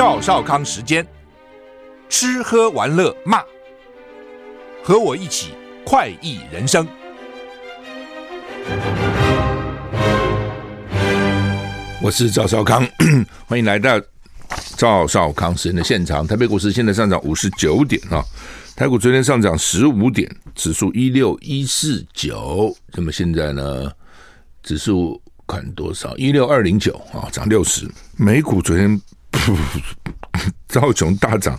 赵少康时间，吃喝玩乐骂，和我一起快意人生。我是赵少康，欢迎来到赵少康时间的现场。台北股市现在上涨五十九点啊，台股昨天上涨十五点，指数一六一四九，那么现在呢，指数。看多少？一六二零九啊，涨六十。美股昨天 道琼大涨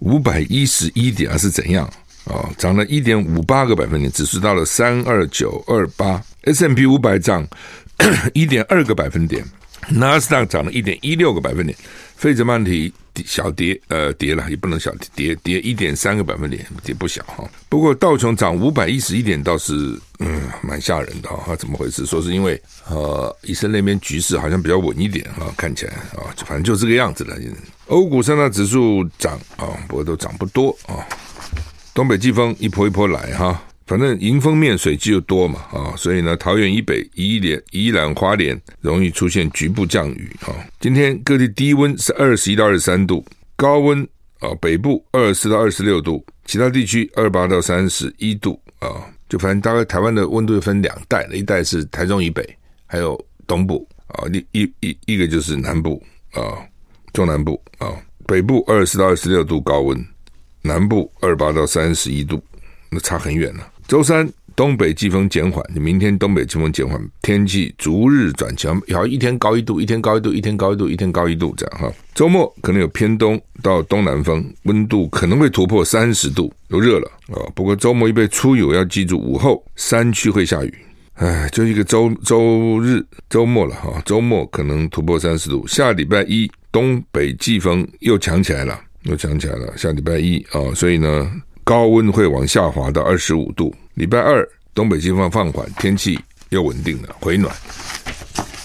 五百一十一点还，是怎样啊？涨了一点五八个百分点，指数到了三二九二八。，S M P 五百涨 一点二个百分点，纳斯达克涨了一点一六个百分点，费城半导体。小跌，呃，跌了也不能小跌，跌一点三个百分点，跌不小哈。不过道琼涨五百一十一点，倒是嗯蛮吓人的哈。怎么回事？说是因为呃，以色列那边局势好像比较稳一点啊，看起来啊，反正就这个样子了。欧股三大指数涨啊，不过都涨不多啊。东北季风一波一波来哈。反正迎风面水气又多嘛啊，所以呢，桃园以北、宜莲、宜兰花莲容易出现局部降雨啊。今天各地低温是二十一到二十三度，高温啊，北部二十四到二十六度，其他地区二八到三十一度啊。就反正大概台湾的温度分两带，一带是台中以北，还有东部啊，一一一一个就是南部啊，中南部啊，北部二十到二十六度高温，南部二十八到三十一度，那差很远了。周三东北季风减缓，你明天东北季风减缓，天气逐日转强，好一天高一度，一天高一度，一天高一度，一天高一度这样哈。周末可能有偏东到东南风，温度可能会突破三十度，都热了啊。不过周末一被出游，要记住午后山区会下雨。哎，就一个周周日周末了哈，周末可能突破三十度。下礼拜一东北季风又强起来了，又强起来了。下礼拜一啊，所以呢。高温会往下滑到二十五度。礼拜二东北季风放缓，天气又稳定了，回暖。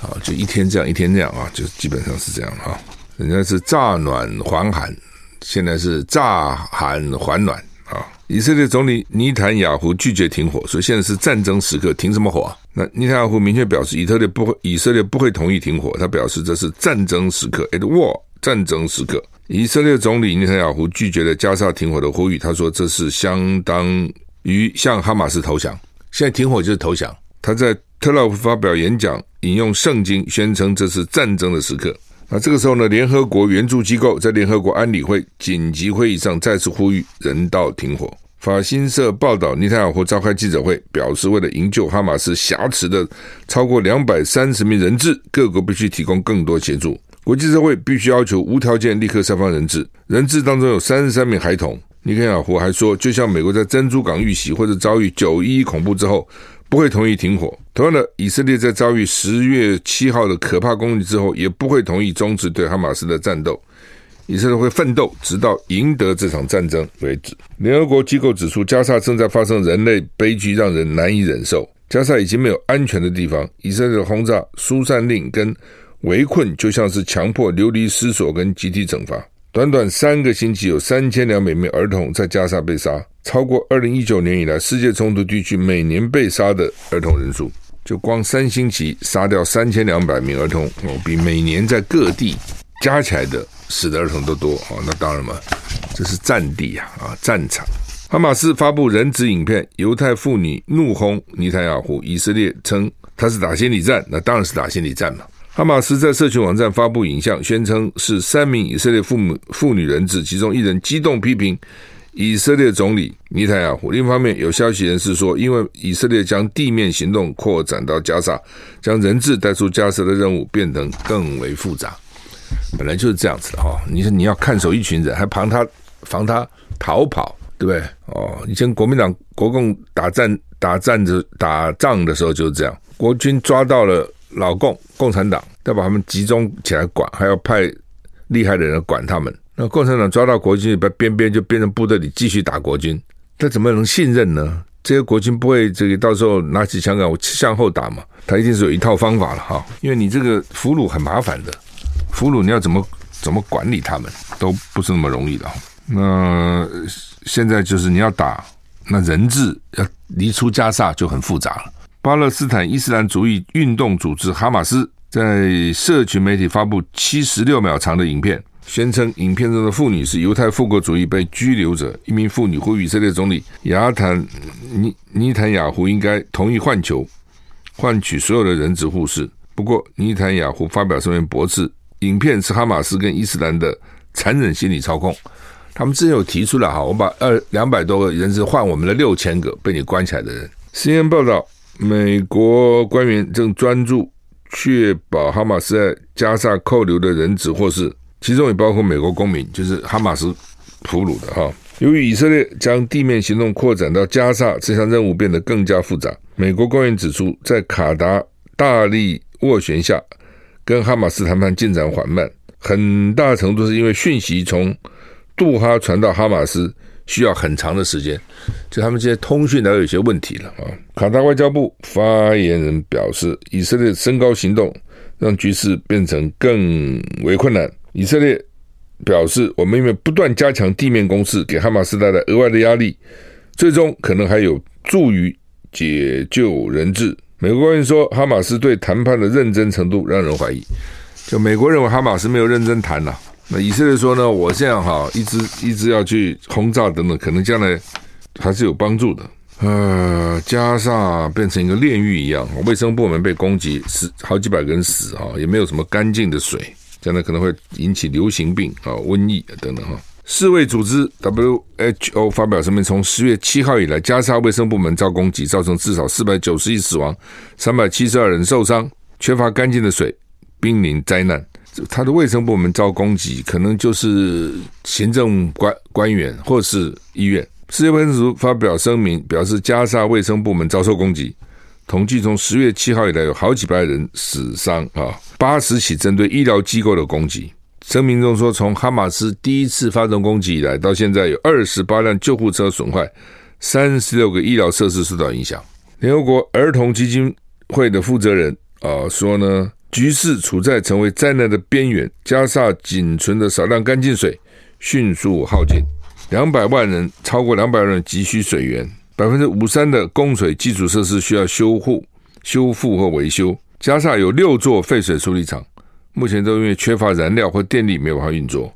啊，就一天这样，一天这样啊，就基本上是这样哈。人家是乍暖还寒，现在是乍寒还暖啊。以色列总理尼坦雅胡拒绝停火，所以现在是战争时刻，停什么火啊？那尼坦雅胡明确表示，以色列不会，以色列不会同意停火。他表示这是战争时刻，at war，战争时刻。以色列总理尼坦雅胡拒绝了加沙停火的呼吁，他说这是相当于向哈马斯投降。现在停火就是投降。他在特朗普发表演讲，引用圣经宣称这是战争的时刻。那这个时候呢，联合国援助机构在联合国安理会紧急会议上再次呼吁人道停火。法新社报道，尼塔尔胡召开记者会，表示为了营救哈马斯挟持的超过两百三十名人质，各国必须提供更多协助。国际社会必须要求无条件立刻释放人质，人质当中有三十三名孩童。尼克雅胡还说，就像美国在珍珠港遇袭或者遭遇九一一恐怖之后，不会同意停火。同样的，以色列在遭遇十月七号的可怕攻击之后，也不会同意终止对哈马斯的战斗。以色列会奋斗，直到赢得这场战争为止。联合国机构指出，加沙正在发生人类悲剧，让人难以忍受。加沙已经没有安全的地方，以色列的轰炸、疏散令跟围困就像是强迫流离失所跟集体惩罚。短短三个星期，有三千两百名儿童在加沙被杀，超过二零一九年以来世界冲突地区每年被杀的儿童人数。就光三星期杀掉三千两百名儿童哦，比每年在各地加起来的死的儿童都多哦。那当然嘛，这是战地呀啊，战场。哈马斯发布人质影片，犹太妇女怒轰尼坦雅胡，以色列称他是打心理战，那当然是打心理战嘛。哈马斯在社群网站发布影像，宣称是三名以色列父母妇女人质，其中一人激动批评以色列总理尼坦雅胡。另一方面，有消息人士说，因为以色列将地面行动扩展到加沙，将人质带出加沙的任务变得更为复杂。本来就是这样子的哈，你说你要看守一群人，还防他防他逃跑，对不对？哦，以前国民党国共打战打战的打仗的时候就是这样，国军抓到了。老共共产党要把他们集中起来管，还要派厉害的人管他们。那共产党抓到国军，把边边就变成部队里继续打国军，他怎么能信任呢？这些国军不会这个到时候拿起枪杆我向后打嘛？他一定是有一套方法了哈。因为你这个俘虏很麻烦的，俘虏你要怎么怎么管理他们都不是那么容易的。那现在就是你要打，那人质要离出加萨就很复杂了。巴勒斯坦伊斯兰主义运动组织哈马斯在社群媒体发布七十六秒长的影片，宣称影片中的妇女是犹太复国主义被拘留者。一名妇女呼吁以色列总理亚坦尼尼坦雅胡应该同意换球，换取所有的人质护士。不过，尼坦雅胡发表声明驳斥，影片是哈马斯跟伊斯兰的残忍心理操控。他们之前有提出来哈，我把二两百多个人质换我们的六千个被你关起来的人。CNN 报道，美国官员正专注确保哈马斯在加沙扣留的人质或是。其中也包括美国公民，就是哈马斯俘虏的哈。由于以色列将地面行动扩展到加沙，这项任务变得更加复杂。美国官员指出，在卡达大力斡旋下，跟哈马斯谈判进展缓慢，很大程度是因为讯息从杜哈传到哈马斯需要很长的时间，就他们这些通讯都有些问题了啊。卡达外交部发言人表示，以色列升高行动，让局势变成更为困难。以色列表示，我们因为不断加强地面攻势，给哈马斯带来额外的压力，最终可能还有助于解救人质。美国官员说，哈马斯对谈判的认真程度让人怀疑。就美国认为哈马斯没有认真谈呐，那以色列说呢，我这样哈，一直一直要去轰炸等等，可能将来还是有帮助的。呃，加沙变成一个炼狱一样，卫生部门被攻击，死好几百个人死啊，也没有什么干净的水。这样呢可能会引起流行病啊、瘟疫等等哈。世卫组织 WHO 发表声明，从十月七号以来，加沙卫生部门遭攻击，造成至少四百九十一死亡，三百七十二人受伤，缺乏干净的水，濒临灾难。他的卫生部门遭攻击，可能就是行政官官员或是医院。世界卫生组织发表声明，表示加沙卫生部门遭受攻击。统计从十月七号以来，有好几百人死伤啊，八十起针对医疗机构的攻击。声明中说，从哈马斯第一次发动攻击以来，到现在有二十八辆救护车损坏，三十六个医疗设施受到影响。联合国儿童基金会的负责人啊说呢，局势处在成为灾难的边缘，加萨仅存的少量干净水迅速耗尽，两百万人，超过两百万人急需水源。百分之五三的供水基础设施需要修护、修复或维修。加萨有六座废水处理厂，目前都因为缺乏燃料或电力没有办法运作。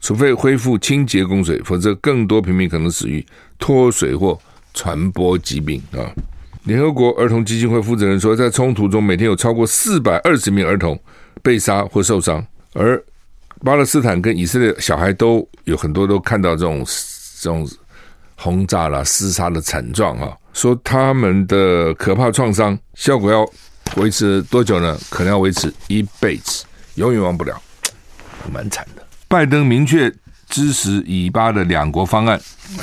除非恢复清洁供水，否则更多平民可能死于脱水或传播疾病啊！联合国儿童基金会负责人说，在冲突中，每天有超过四百二十名儿童被杀或受伤，而巴勒斯坦跟以色列小孩都有很多都看到这种这种。轰炸了、厮杀的惨状啊！说他们的可怕创伤效果要维持多久呢？可能要维持一辈子，永远忘不了，蛮惨的。拜登明确支持以巴的两国方案，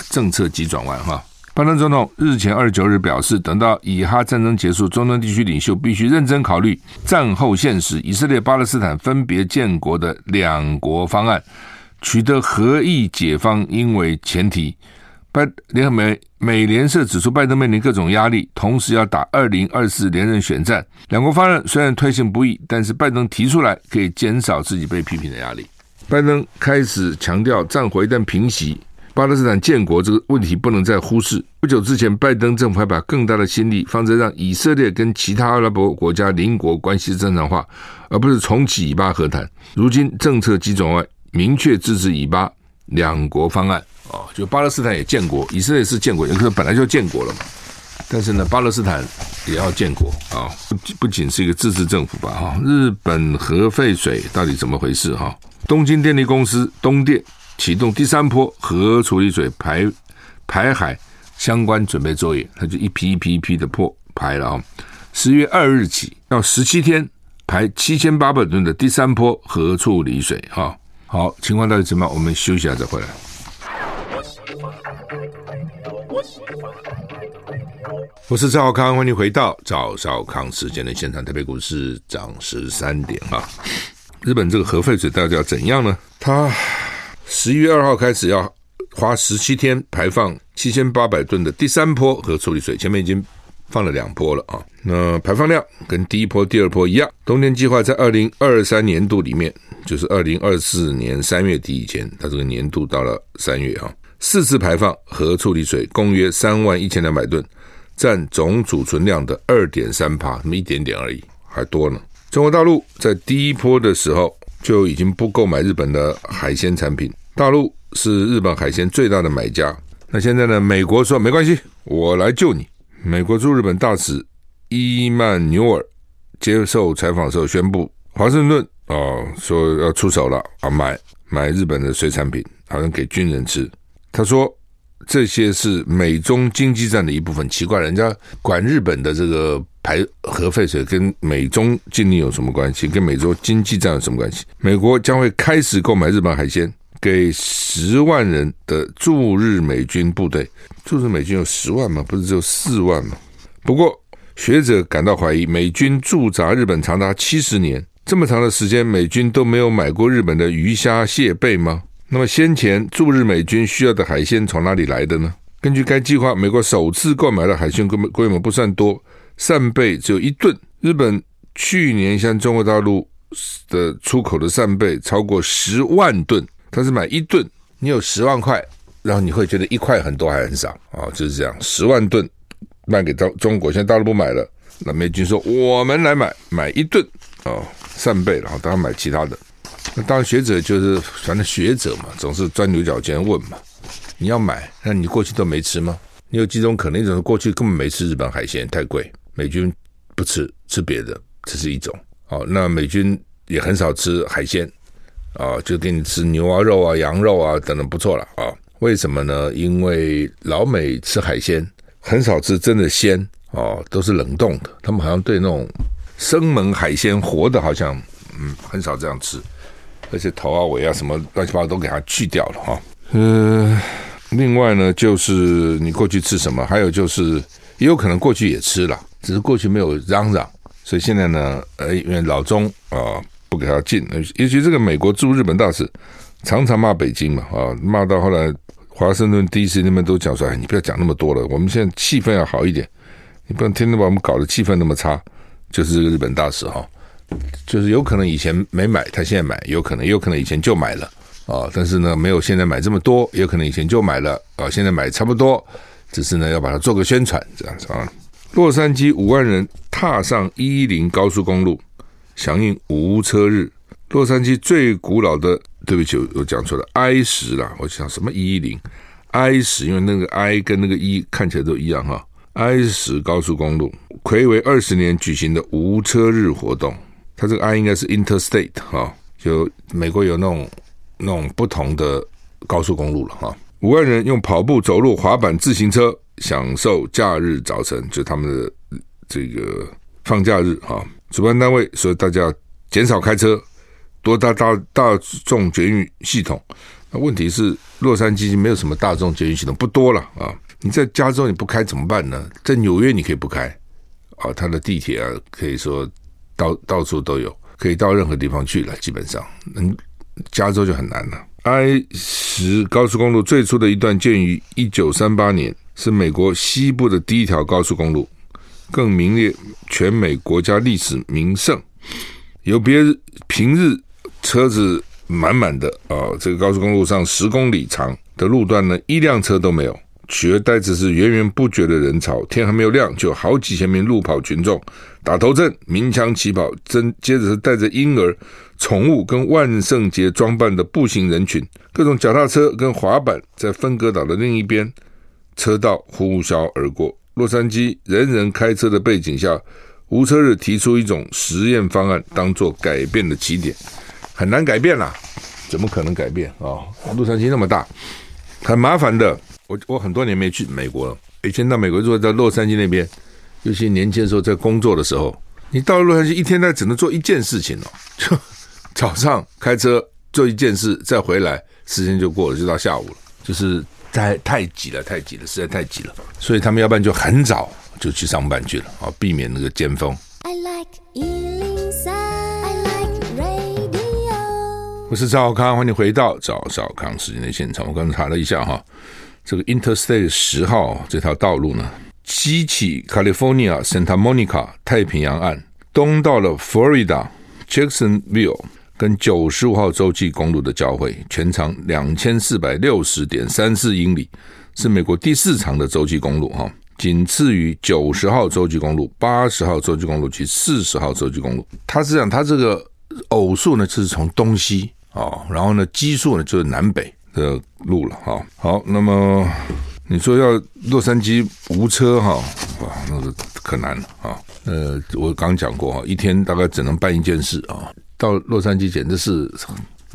政策急转弯哈。拜登总统日前二十九日表示，等到以哈战争结束，中东地区领袖必须认真考虑战后现实，以色列、巴勒斯坦分别建国的两国方案，取得合意解方应为前提。拜联合美美联社指出，拜登面临各种压力，同时要打二零二四连任选战。两国方案虽然推行不易，但是拜登提出来可以减少自己被批评的压力。拜登开始强调，战火一旦平息，巴勒斯坦建国这个问题不能再忽视。不久之前，拜登政府还把更大的心力放在让以色列跟其他阿拉伯国家邻国关系正常化，而不是重启以巴和谈。如今政策急转弯，明确支持以巴两国方案。哦，就巴勒斯坦也建国，以色列是建国，也可能本来就建国了嘛。但是呢，巴勒斯坦也要建国啊，不不仅是一个自治政府吧？哈，日本核废水到底怎么回事？哈，东京电力公司东电启动第三波核处理水排排海相关准备作业，它就一批一批一批的破排了啊。十月二日起要十七天排七千八百吨的第三波核处理水。哈，好，情况到底怎么样？我们休息一下再回来。我是赵少康，欢迎回到赵少康时间的现场。特别股市涨十三点啊！日本这个核废水到底要怎样呢？它十一月二号开始要花十七天排放七千八百吨的第三波核处理水，前面已经放了两波了啊。那排放量跟第一波、第二波一样。东电计划在二零二三年度里面，就是二零二四年三月底以前，它这个年度到了三月啊。四次排放核处理水共约三万一千两百吨，占总储存量的二点三趴，那么一点点而已，还多呢。中国大陆在第一波的时候就已经不购买日本的海鲜产品。大陆是日本海鲜最大的买家。那现在呢？美国说没关系，我来救你。美国驻日本大使伊曼纽尔接受采访时候宣布，华盛顿哦说要出手了啊，买买日本的水产品，好像给军人吃。他说这些是美中经济战的一部分。奇怪，人家管日本的这个排核废水，跟美中经济有什么关系？跟美洲经济战有什么关系？美国将会开始购买日本海鲜，给十万人的驻日美军部队。驻日美军有十万吗？不是只有四万吗？不过学者感到怀疑，美军驻扎日本长达七十年，这么长的时间，美军都没有买过日本的鱼虾蟹贝吗？那么先前驻日美军需要的海鲜从哪里来的呢？根据该计划，美国首次购买的海鲜规模规模不算多，扇贝只有一吨。日本去年向中国大陆的出口的扇贝超过十万吨，他是买一吨，你有十万块，然后你会觉得一块很多还很少啊，就是这样，十万吨卖给中中国，现在大陆不买了，那美军说我们来买，买一吨啊扇贝，然后当然买其他的。那当然，学者就是反正学者嘛，总是钻牛角尖问嘛。你要买，那你过去都没吃吗？你有几种可能？一种是过去根本没吃日本海鲜，太贵，美军不吃，吃别的，这是一种。哦，那美军也很少吃海鲜，啊，就给你吃牛啊肉啊羊肉啊等等，不错了啊。为什么呢？因为老美吃海鲜很少吃真的鲜哦，都是冷冻的。他们好像对那种生猛海鲜活的，好像嗯很少这样吃。而且头啊尾啊什么乱七八糟都给它去掉了哈。呃，另外呢，就是你过去吃什么，还有就是也有可能过去也吃了，只是过去没有嚷嚷，所以现在呢，呃，因为老中啊不给他进，尤其这个美国驻日本大使常常骂北京嘛啊，骂到后来华盛顿 DC 那边都讲说，哎，你不要讲那么多了，我们现在气氛要好一点，你不能天天把我们搞得气氛那么差，就是这个日本大使哈。就是有可能以前没买，他现在买，有可能，有可能以前就买了啊、但是呢，没有现在买这么多，也有可能以前就买了啊、现在买差不多，只是呢要把它做个宣传这样子啊。洛杉矶五万人踏上一一零高速公路，响应无车日。洛杉矶最古老的，对不起，我讲错了，I 十啦，我想什么一一零 I 十，因为那个 I 跟那个一看起来都一样哈。I 十高速公路魁为二十年举行的无车日活动。它这个 I 应该是 Interstate 哈，就美国有那种那种不同的高速公路了哈。五万人用跑步、走路、滑板、自行车享受假日早晨，就他们的这个放假日哈。主办单位说大家减少开车，多搭大大众捷运系统。那问题是洛杉矶没有什么大众捷运系统，不多了啊。你在加州你不开怎么办呢？在纽约你可以不开啊，它的地铁啊可以说。到到处都有，可以到任何地方去了。基本上，嗯，加州就很难了。I 十高速公路最初的一段建于一九三八年，是美国西部的第一条高速公路，更名列全美国家历史名胜。有别平日车子满满的啊，这个高速公路上十公里长的路段呢，一辆车都没有。取而代之是源源不绝的人潮，天还没有亮，就好几千名路跑群众打头阵，鸣枪起跑，真接着是带着婴儿、宠物跟万圣节装扮的步行人群，各种脚踏车跟滑板在分隔岛的另一边车道呼啸而过。洛杉矶人人开车的背景下，无车日提出一种实验方案，当做改变的起点，很难改变啦，怎么可能改变啊、哦？洛杉矶那么大，很麻烦的。我我很多年没去美国了。以前到美国，如果在洛杉矶那边，尤其年轻的时候在工作的时候，你到了洛杉矶一天，呢只能做一件事情哦，就 早上开车做一件事，再回来，时间就过了，就到下午了。就是太太挤了，太挤了，实在太挤了。所以他们要不然就很早就去上班去了啊，避免那个尖峰。I like 103, I like radio。我是赵少康，欢迎回到赵少康时间的现场。我刚才查了一下哈。这个 Interstate 十号这条道路呢，西起 California Santa Monica 太平洋岸，东到了 Florida Jacksonville 跟九十五号洲际公路的交汇，全长两千四百六十点三四英里，是美国第四长的洲际公路哈，仅次于九十号洲际公路、八十号洲际公路及四十号洲际公路。它是讲它这个偶数呢就是从东西哦，然后呢奇数呢就是南北的路了哈。好，那么你说要洛杉矶无车哈，哇，那个可难了啊。呃，我刚讲过啊，一天大概只能办一件事啊。到洛杉矶简直是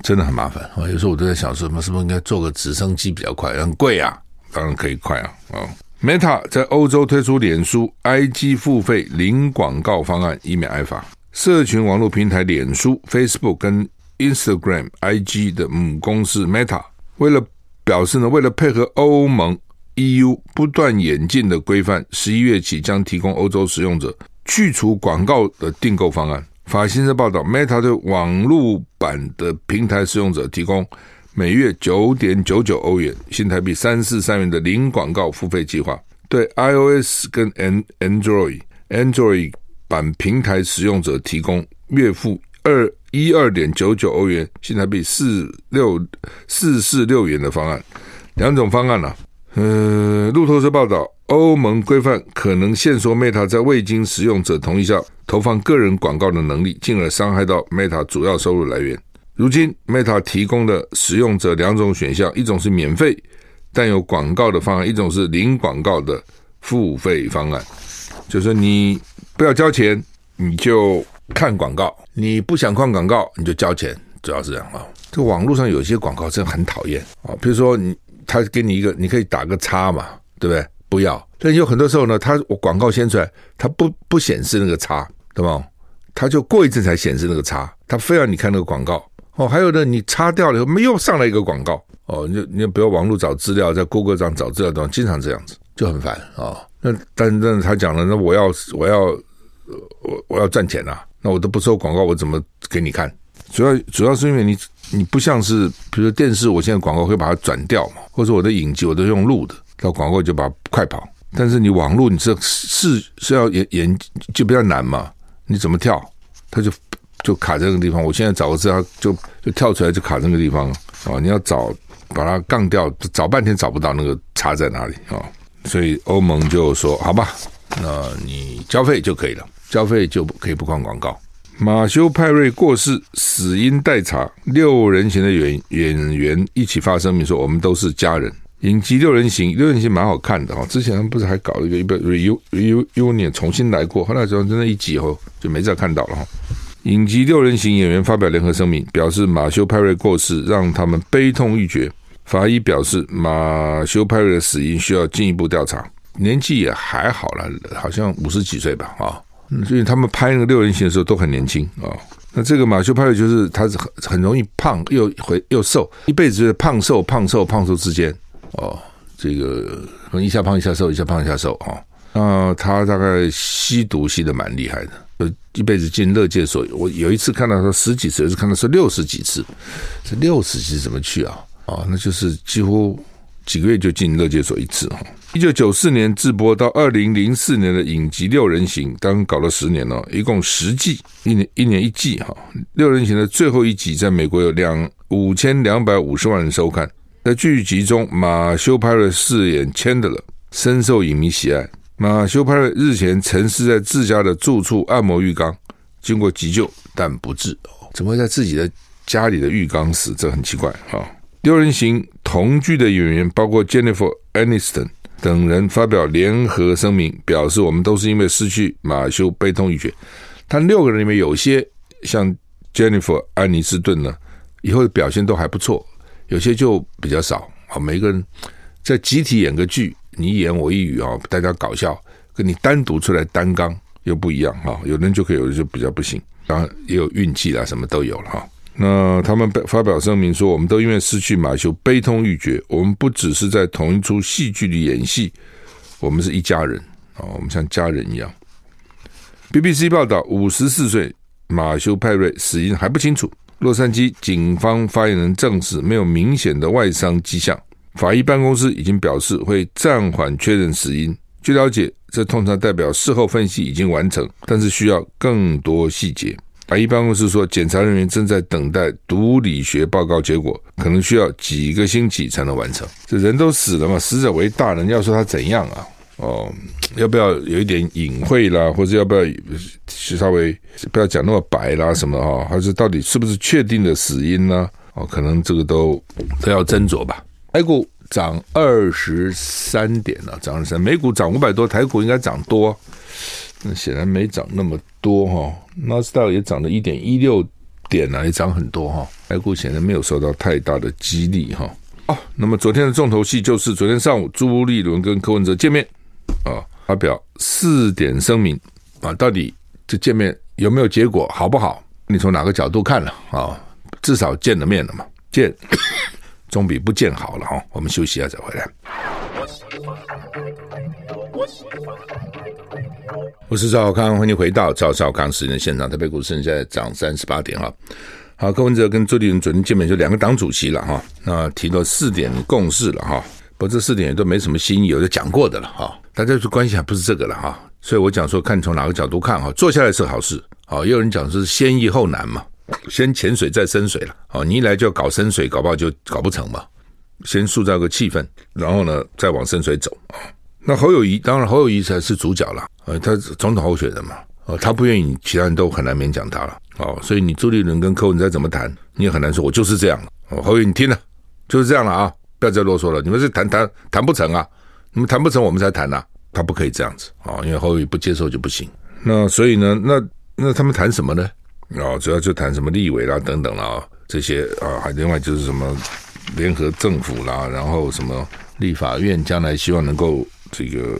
真的很麻烦啊。有时候我都在想说，什么是不是应该坐个直升机比较快？很贵啊，当然可以快啊啊。Meta 在欧洲推出脸书 IG 付费零广告方案，以免挨罚。社群网络平台脸书 Facebook 跟 Instagram IG 的母公司 Meta 为了表示呢，为了配合欧盟 EU 不断演进的规范，十一月起将提供欧洲使用者去除广告的订购方案。法新社报道，Meta 对网络版的平台使用者提供。每月九点九九欧元，新台币三四三元的零广告付费计划，对 iOS 跟 Android Android 版平台使用者提供月付二一二点九九欧元，新台币四六四四六元的方案。两种方案呢、呃，路透社报道，欧盟规范可能限缩 Meta 在未经使用者同意下投放个人广告的能力，进而伤害到 Meta 主要收入来源。如今，Meta 提供的使用者两种选项：一种是免费但有广告的方案，一种是零广告的付费方案。就是你不要交钱，你就看广告；你不想看广告，你就交钱。主要是这样啊。这网络上有些广告真的很讨厌啊，比如说你他给你一个，你可以打个叉嘛，对不对？不要。但有很多时候呢，他我广告先出来，他不不显示那个叉，对吧？他就过一阵才显示那个叉，他非要你看那个广告。哦，还有呢，你擦掉了以后，没又上来一个广告哦，你你不要网络找资料，在 Google 上找资料的经常这样子，就很烦啊、哦。那但但是他讲了，那我要我要我我要赚钱啊，那我都不收广告，我怎么给你看？主要主要是因为你你不像是，比如说电视，我现在广告会把它转掉嘛，或者我的影集我都用录的，到广告就把快跑。但是你网络，你这是是要演演就比较难嘛，你怎么跳，它就。就卡在那个地方，我现在找个资料就就跳出来就卡这个地方啊！你要找把它杠掉，找半天找不到那个叉在哪里啊！所以欧盟就说：“好吧，那你交费就可以了，交费就可以不看广告。”马修派瑞过世，死因待查。六人行的演演员一起发声明说：“我们都是家人。”影集《六人行》六人行蛮好看的哈，之前不是还搞了一个一个 reunion 重新来过，后来之后真的一集以后就没再看到了哈。影集六人行演员发表联合声明，表示马修派瑞过世让他们悲痛欲绝。法医表示，马修派瑞的死因需要进一步调查。年纪也还好了，好像五十几岁吧，啊，所以他们拍那个六人行的时候都很年轻啊。那这个马修派瑞就是他是很很容易胖又回又瘦，一辈子胖瘦胖瘦胖瘦之间哦，这个一下胖一下瘦，一下胖一下瘦啊。那他大概吸毒吸的蛮厉害的。呃，一辈子进乐戒所，我有一次看到他十几次，有一次看到是六十几次，这六十几次怎么去啊？啊，那就是几乎几个月就进勒戒所一次哈。一九九四年制播到二零零四年的影集《六人行》，刚搞了十年了，一共十季，一年一年一季哈。《六人行》的最后一集在美国有两五千两百五十万人收看，在剧集中，马修派瑞饰演 Chandler，深受影迷喜爱。马修派瑞日前陈尸在自家的住处按摩浴缸，经过急救但不治。怎么会在自己的家里的浴缸死？这很奇怪啊！六人行同剧的演员包括 Jennifer Aniston 等人发表联合声明，表示我们都是因为失去马修悲痛欲绝。他六个人里面有些像 Jennifer 安妮斯顿呢，以后的表现都还不错，有些就比较少啊。每个人在集体演个剧。你一言我一语啊，大家搞笑，跟你单独出来担纲又不一样哈。有人就可以，有人就比较不行。当然也有运气啦，什么都有了哈。那他们发表声明说，我们都因为失去马修悲痛欲绝。我们不只是在同一出戏剧里演戏，我们是一家人啊，我们像家人一样。BBC 报道，五十四岁马修派瑞死因还不清楚。洛杉矶警方发言人证实，没有明显的外伤迹象。法医办公室已经表示会暂缓确认死因。据了解，这通常代表事后分析已经完成，但是需要更多细节。法医办公室说，检查人员正在等待毒理学报告结果，可能需要几个星期才能完成。这人都死了嘛，死者为大人，要说他怎样啊？哦，要不要有一点隐晦啦，或者要不要稍微不要讲那么白啦什么啊？还是到底是不是确定的死因呢？哦，可能这个都都要斟酌吧。台股涨二十三点了，涨二十三，美股涨五百多，台股应该涨多，那显然没涨那么多哈。纳斯达克也涨了一点一六点啊，也涨很多哈。台股显然没有受到太大的激励哈。哦，那么昨天的重头戏就是昨天上午朱立伦跟柯文哲见面啊，发表四点声明啊，到底这见面有没有结果，好不好？你从哪个角度看了啊？至少见了面了嘛，见总比不见好了哈。我们休息一下再回来。我是赵少康，欢迎回到赵少康时间现场。台北股市现在涨三十八点哈。好，柯文哲跟朱立伦昨天见面，就两个党主席了哈。那提到四点共识了哈，不过这四点也都没什么新意，有的讲过的了哈。大家就关心还不是这个了哈。所以我讲说，看从哪个角度看哈，坐下来是好事。好，也有人讲是先易后难嘛。先潜水再深水了，哦，你一来就要搞深水，搞不好就搞不成嘛。先塑造个气氛，然后呢，再往深水走啊。那侯友谊，当然侯友谊才是主角了，呃，他总统候选人嘛，呃，他不愿意，其他人都很难勉强他了，哦，所以你朱立伦跟柯文哲怎么谈，你也很难说，我就是这样了。哦，侯友，你听了，就是这样了啊，不要再啰嗦了，你们是谈谈谈不成啊，你们谈不成，我们才谈呐，他不可以这样子啊，因为侯友谊不接受就不行。那所以呢，那那他们谈什么呢？啊，主要就谈什么立委啦等等啦，这些啊，还另外就是什么联合政府啦，然后什么立法院将来希望能够这个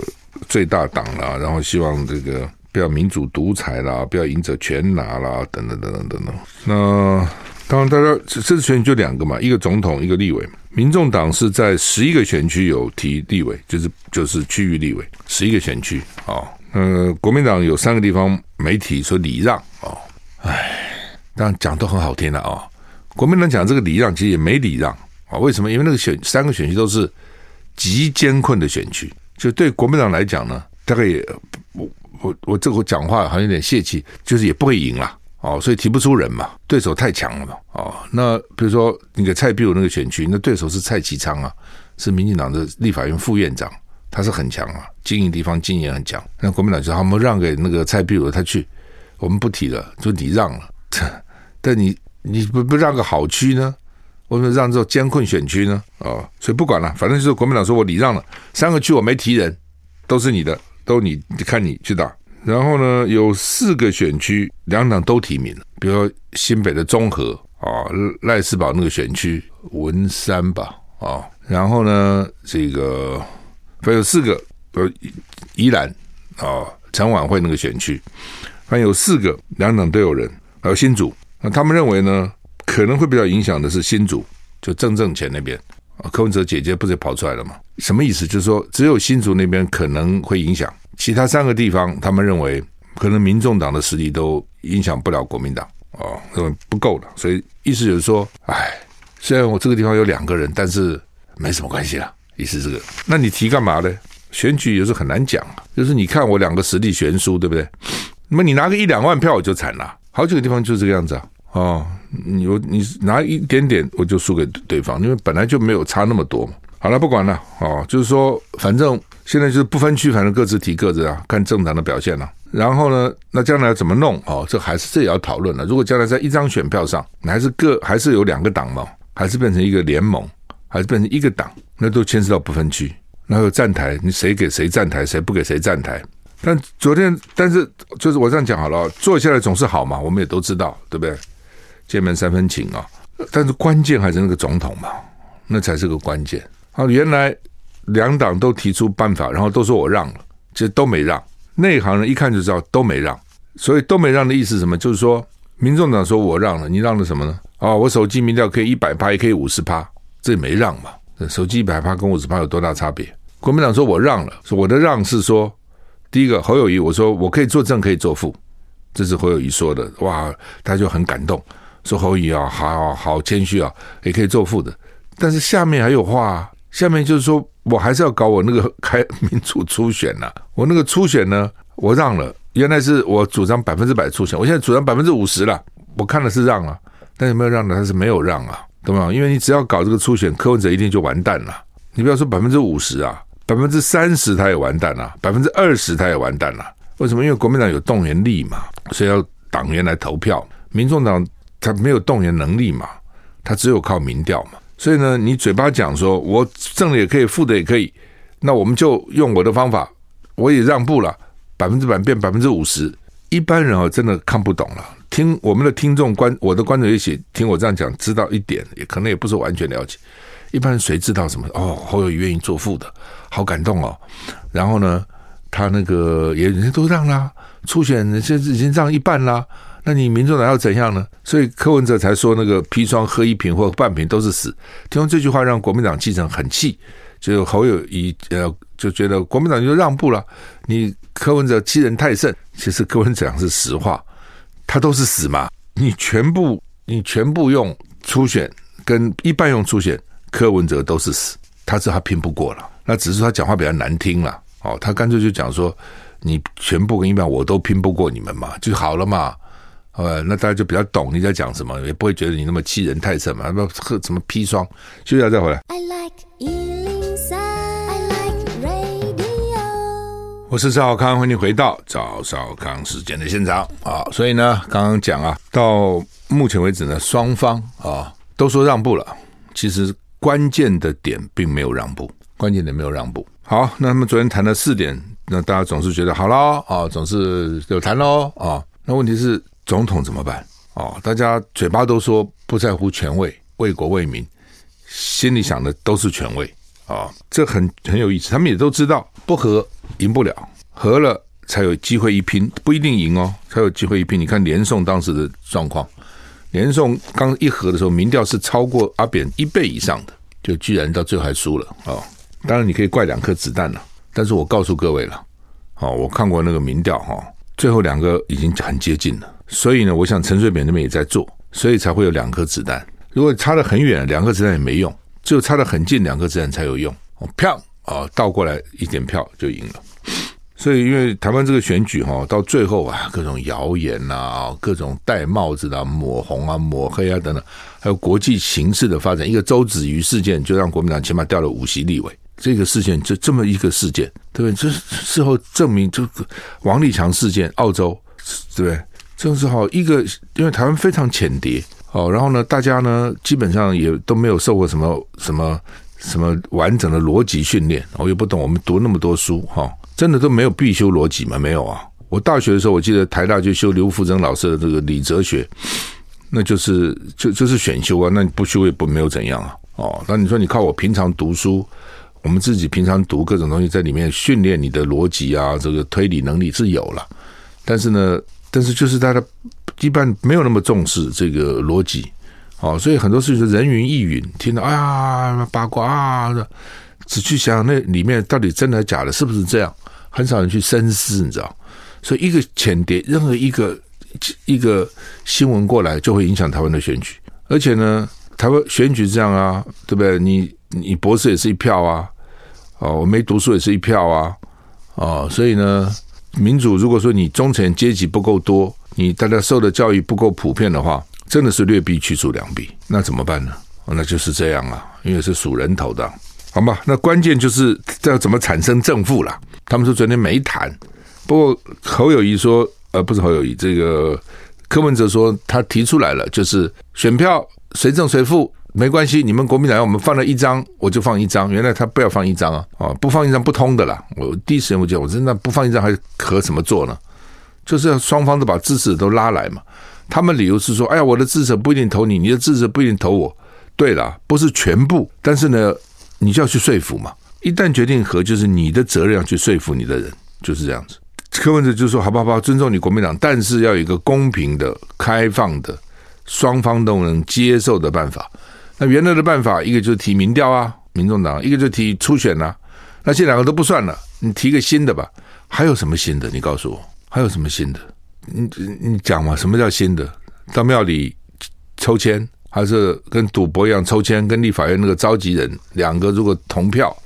最大党啦，然后希望这个不要民主独裁啦，不要赢者全拿啦，等等等等等等。那当然，大家这次选举就两个嘛，一个总统，一个立委。民众党是在十一个选区有提立委，就是就是区域立委，十一个选区啊。呃，国民党有三个地方媒体说礼让啊。唉，当然讲都很好听的啊、国民党讲这个礼让，其实也没礼让啊、为什么？因为那个选三个选区都是极艰困的选区，就对国民党来讲呢，大概也我我我这个讲话好像有点泄气，就是也不会赢了哦，所以提不出人嘛，对手太强了嘛哦。那比如说那个蔡壁如那个选区，那对手是蔡其昌啊，是民进党的立法院副院长，他是很强啊，经营地方经验很强。那国民党就他们让给那个蔡壁如他去。我们不提了，就礼让了。但你你不不让个好区呢？我们让这种艰困选区呢？哦，所以不管了，反正就是国民党说我礼让了三个区，我没提人，都是你的，都你看你去打。然后呢，有四个选区两党都提名了，比如说新北的中和啊，赖世宝那个选区文山吧啊，然后呢，这个还有四个，呃，宜兰啊，陈婉慧那个选区。还有四个两党都有人，还有新竹，那他们认为呢，可能会比较影响的是新竹，就郑正前那边啊，柯文哲姐姐不是跑出来了吗？什么意思？就是说只有新竹那边可能会影响，其他三个地方他们认为可能民众党的实力都影响不了国民党哦，认为不够了，所以意思就是说，哎，虽然我这个地方有两个人，但是没什么关系了，意思是这个。那你提干嘛呢？选举有时很难讲啊，就是你看我两个实力悬殊，对不对？那么你拿个一两万票我就惨了，好几个地方就是这个样子啊！哦，你你拿一点点我就输给对方，因为本来就没有差那么多嘛。好了，不管了哦，就是说反正现在就是不分区，反正各自提各自啊，看政党的表现了。然后呢，那将来怎么弄？哦，这还是这也要讨论了。如果将来在一张选票上，你还是各还是有两个党嘛，还是变成一个联盟，还是变成一个党，那都牵涉到不分区，然后有站台，你谁给谁站台，谁不给谁站台。但昨天，但是就是我这样讲好了，坐下来总是好嘛，我们也都知道，对不对？见面三分情啊，但是关键还是那个总统嘛，那才是个关键。啊，原来两党都提出办法，然后都说我让了，其实都没让。内行人一看就知道都没让，所以都没让的意思是什么？就是说，民众党说我让了，你让了什么呢？啊，我手机民调可以一百趴，也可以五十趴，这也没让嘛。手机一百趴跟五十趴有多大差别？国民党说我让了，说我的让是说。第一个侯友谊，我说我可以作正，可以作副，这是侯友谊说的，哇，他就很感动，说侯友宜啊，好好谦虚啊，也可以做副的。但是下面还有话，啊下面就是说我还是要搞我那个开民主初选呐、我那个初选呢，我让了，原来是我主张百分之百初选，我现在主张百分之五十了，我看的是让了，但有没有让的，他是没有让啊，懂吗？因为你只要搞这个初选，柯文哲一定就完蛋了。你不要说百分之五十啊。百分之三十他也完蛋了，百分之二十他也完蛋了。为什么？因为国民党有动员力嘛，所以要党员来投票。民众党他没有动员能力嘛，他只有靠民调嘛。所以呢，你嘴巴讲说我正的也可以，负的也可以，那我们就用我的方法，我也让步了，百分之百变百分之五十。一般人哦，真的看不懂了。听我们的听众观，我的观众一起听我这样讲，知道一点，也可能也不是完全了解。一般人谁知道什么？哦，侯友愿意做副的，好感动哦。然后呢，他那个也人家都让啦，初选人家已经让一半啦。那你民众党要怎样呢？所以柯文哲才说那个砒霜喝一瓶或半瓶都是死。听完这句话，让国民党基层很气，就侯友宜呃就觉得国民党就让步了。你柯文哲欺人太甚，其实柯文哲讲是实话。他都是死嘛？你全部你全部用初选跟一半用初选，柯文哲都是死。他知道他拼不过了，那只是他讲话比较难听了。哦，他干脆就讲说，你全部跟一半我都拼不过你们嘛，就好了嘛。呃，那大家就比较懂你在讲什么，也不会觉得你那么欺人太甚嘛。那喝什么砒霜？休息下再回来。I like 我是赵少康，欢迎回到赵少康时间的现场啊！所以呢，刚刚讲啊，到目前为止呢，双方啊都说让步了，其实关键的点并没有让步，关键点没有让步。好，那他们昨天谈了四点，那大家总是觉得好了啊，总是有谈喽啊。那问题是总统怎么办哦？大家嘴巴都说不在乎权位，为国为民，心里想的都是权位。啊，这很很有意思。他们也都知道，不和赢不了，和了才有机会一拼，不一定赢哦，才有机会一拼。你看连宋当时的状况，连宋刚一合的时候，民调是超过阿扁一倍以上的，就居然到最后还输了啊！当然你可以怪两颗子弹了，但是我告诉各位了，哦，我看过那个民调哈，最后两个已经很接近了，所以呢，我想陈水扁那边也在做，所以才会有两颗子弹。如果差得很远，两颗子弹也没用。只有差得很近，两颗子弹才有用。哦票啊，倒过来一点票就赢了。所以，因为台湾这个选举哈，到最后啊，各种谣言呐，各种戴帽子的、抹红啊、抹黑啊等等，还有国际形势的发展，一个周子瑜事件就让国民党起码掉了五席立委。这个事件就这么一个事件，对不对？这事后证明，这个王立强事件，澳洲，对不对？正是好一个，因为台湾非常浅碟。哦，然后呢，大家呢基本上也都没有受过什么什么什么完整的逻辑训练，我也不懂。我们读那么多书，哈，真的都没有必修逻辑吗？没有啊。我大学的时候，我记得台大就修刘福增老师的这个理哲学，那就是就就是选修啊。那你不修也不没有怎样啊。哦，那你说你靠我平常读书，我们自己平常读各种东西，在里面训练你的逻辑啊，这个推理能力是有了，但是呢，但是就是大家。一般没有那么重视这个逻辑，哦，所以很多事情是人云亦云，听到哎呀八卦啊，只去想那里面到底真的假的，是不是这样？很少人去深思，你知道？所以一个浅碟，任何一个一个新闻过来，就会影响台湾的选举。而且呢，台湾选举这样啊，对不对？你你博士也是一票啊，哦，我没读书也是一票啊，哦，所以呢，民主如果说你中产阶级不够多。你大家受的教育不够普遍的话，真的是劣币驱逐良币，那怎么办呢？那就是这样啊，因为是数人头的，好吧？那关键就是要怎么产生正负了。他们说昨天没谈，不过侯友谊说，呃，不是侯友谊，这个柯文哲说他提出来了，就是选票谁正谁负没关系，你们国民党要我们放了一张，我就放一张。原来他不要放一张啊，啊，不放一张不通的啦。我第一时间我讲，我真的不放一张还可怎么做呢？就是要双方都把支持都拉来嘛，他们理由是说，哎呀，我的支持不一定投你，你的支持不一定投我。对了，不是全部，但是呢，你就要去说服嘛。一旦决定和，就是你的责任要去说服你的人，就是这样子。柯文哲就说，好不好，好，尊重你国民党，但是要有一个公平的、开放的、双方都能接受的办法。那原来的办法，一个就是提民调啊，民众党；一个就提初选啊。那这两个都不算了，你提个新的吧。还有什么新的？你告诉我。还有什么新的？你你讲嘛？什么叫新的？到庙里抽签，还是跟赌博一样抽签？跟立法院那个召集人两个如果同票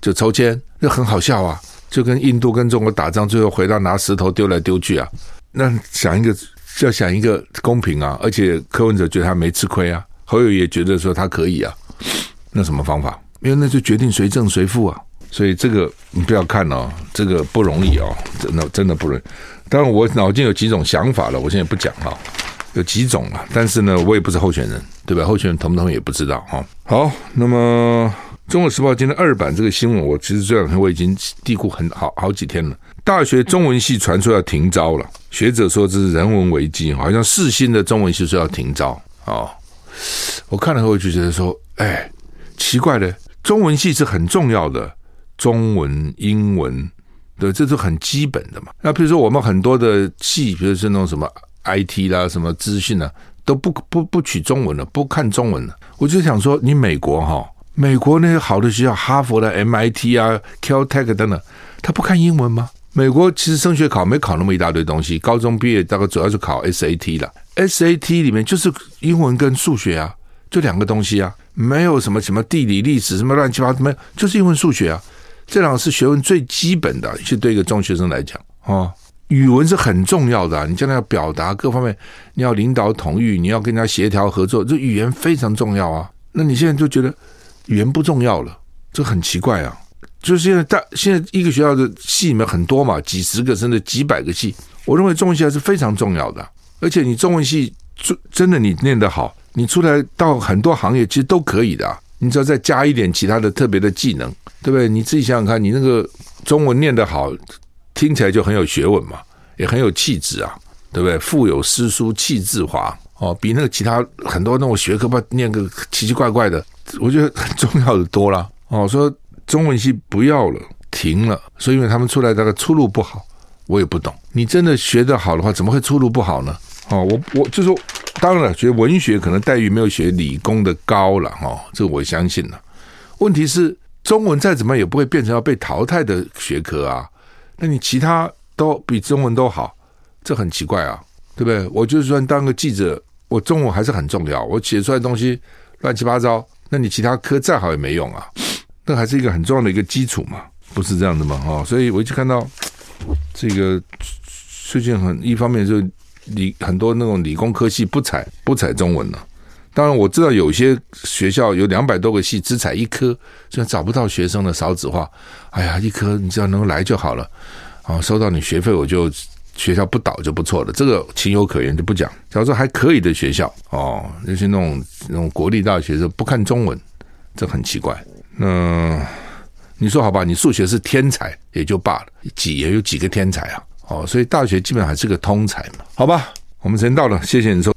就抽签，那很好笑啊！就跟印度跟中国打仗，最后回到拿石头丢来丢去啊！那想一个，要想一个公平啊！而且柯文哲觉得他没吃亏啊，侯友也觉得说他可以啊，那什么方法？因为那就决定谁正谁负啊！所以这个你不要看哦，这个不容易哦，真的真的不容易。当然我脑筋有几种想法了，我现在不讲哈，有几种了。但是呢，我也不是候选人，对吧？候选人同不同意也不知道哈。好，那么《中国时报》今天二版这个新闻，我其实这两天我已经嘀咕很好好几天了。大学中文系传出要停招了，学者说这是人文危机，好像世新的中文系说要停招哦。我看了后就觉得说，哎，奇怪的，中文系是很重要的。中文、英文，对，这是很基本的嘛。那比如说我们很多的系，比如说那种什么 IT 啦、什么资讯啊，都不不不取中文了，不看中文了。我就想说，你美国哈，美国那些好的学校，哈佛的 MIT 啊、Caltech 等等，他不看英文吗？美国其实升学考没考那么一大堆东西，高中毕业大概主要是考 SAT 了，SAT 里面就是英文跟数学啊，就两个东西啊，没有什么什么地理历史什么乱七八糟，没有，就是英文数学啊。这两个是学问最基本的，是对一个中学生来讲哦，语文是很重要的。你将来要表达各方面，你要领导统御，你要跟人家协调合作，这语言非常重要啊。那你现在就觉得语言不重要了，这很奇怪啊。就是现在大现在一个学校的系里面很多嘛，几十个甚至几百个系，我认为中文系还是非常重要的。而且你中文系真的你念得好，你出来到很多行业其实都可以的。你只要再加一点其他的特别的技能。对不对？你自己想想看，你那个中文念得好，听起来就很有学问嘛，也很有气质啊，对不对？腹有诗书气自华哦，比那个其他很多那种学科吧念个奇奇怪怪的，我觉得很重要的多了哦。说中文系不要了，停了，所以因为他们出来大概出路不好，我也不懂。你真的学得好的话，怎么会出路不好呢？哦，我我就说，当然了，学文学可能待遇没有学理工的高了哦，这个我相信了。问题是。中文再怎么也不会变成要被淘汰的学科啊，那你其他都比中文都好，这很奇怪啊，对不对？我就是说当个记者，我中文还是很重要，我写出来的东西乱七八糟，那你其他科再好也没用啊，那还是一个很重要的一个基础嘛，不是这样的嘛？哈，所以我一直看到这个最近很一方面就理很多那种理工科系不采不采中文了。当然我知道有些学校有两百多个系只采一科，就找不到学生的少子化。哎呀，一科你只要能来就好了，啊，收到你学费我就学校不倒就不错了，这个情有可原就不讲。假如说还可以的学校哦，那些那种那种国立大学是不看中文，这很奇怪。嗯你说好吧，你数学是天才也就罢了，几也有几个天才啊？哦，所以大学基本还是个通才嘛。好吧，我们时间到了，谢谢你说。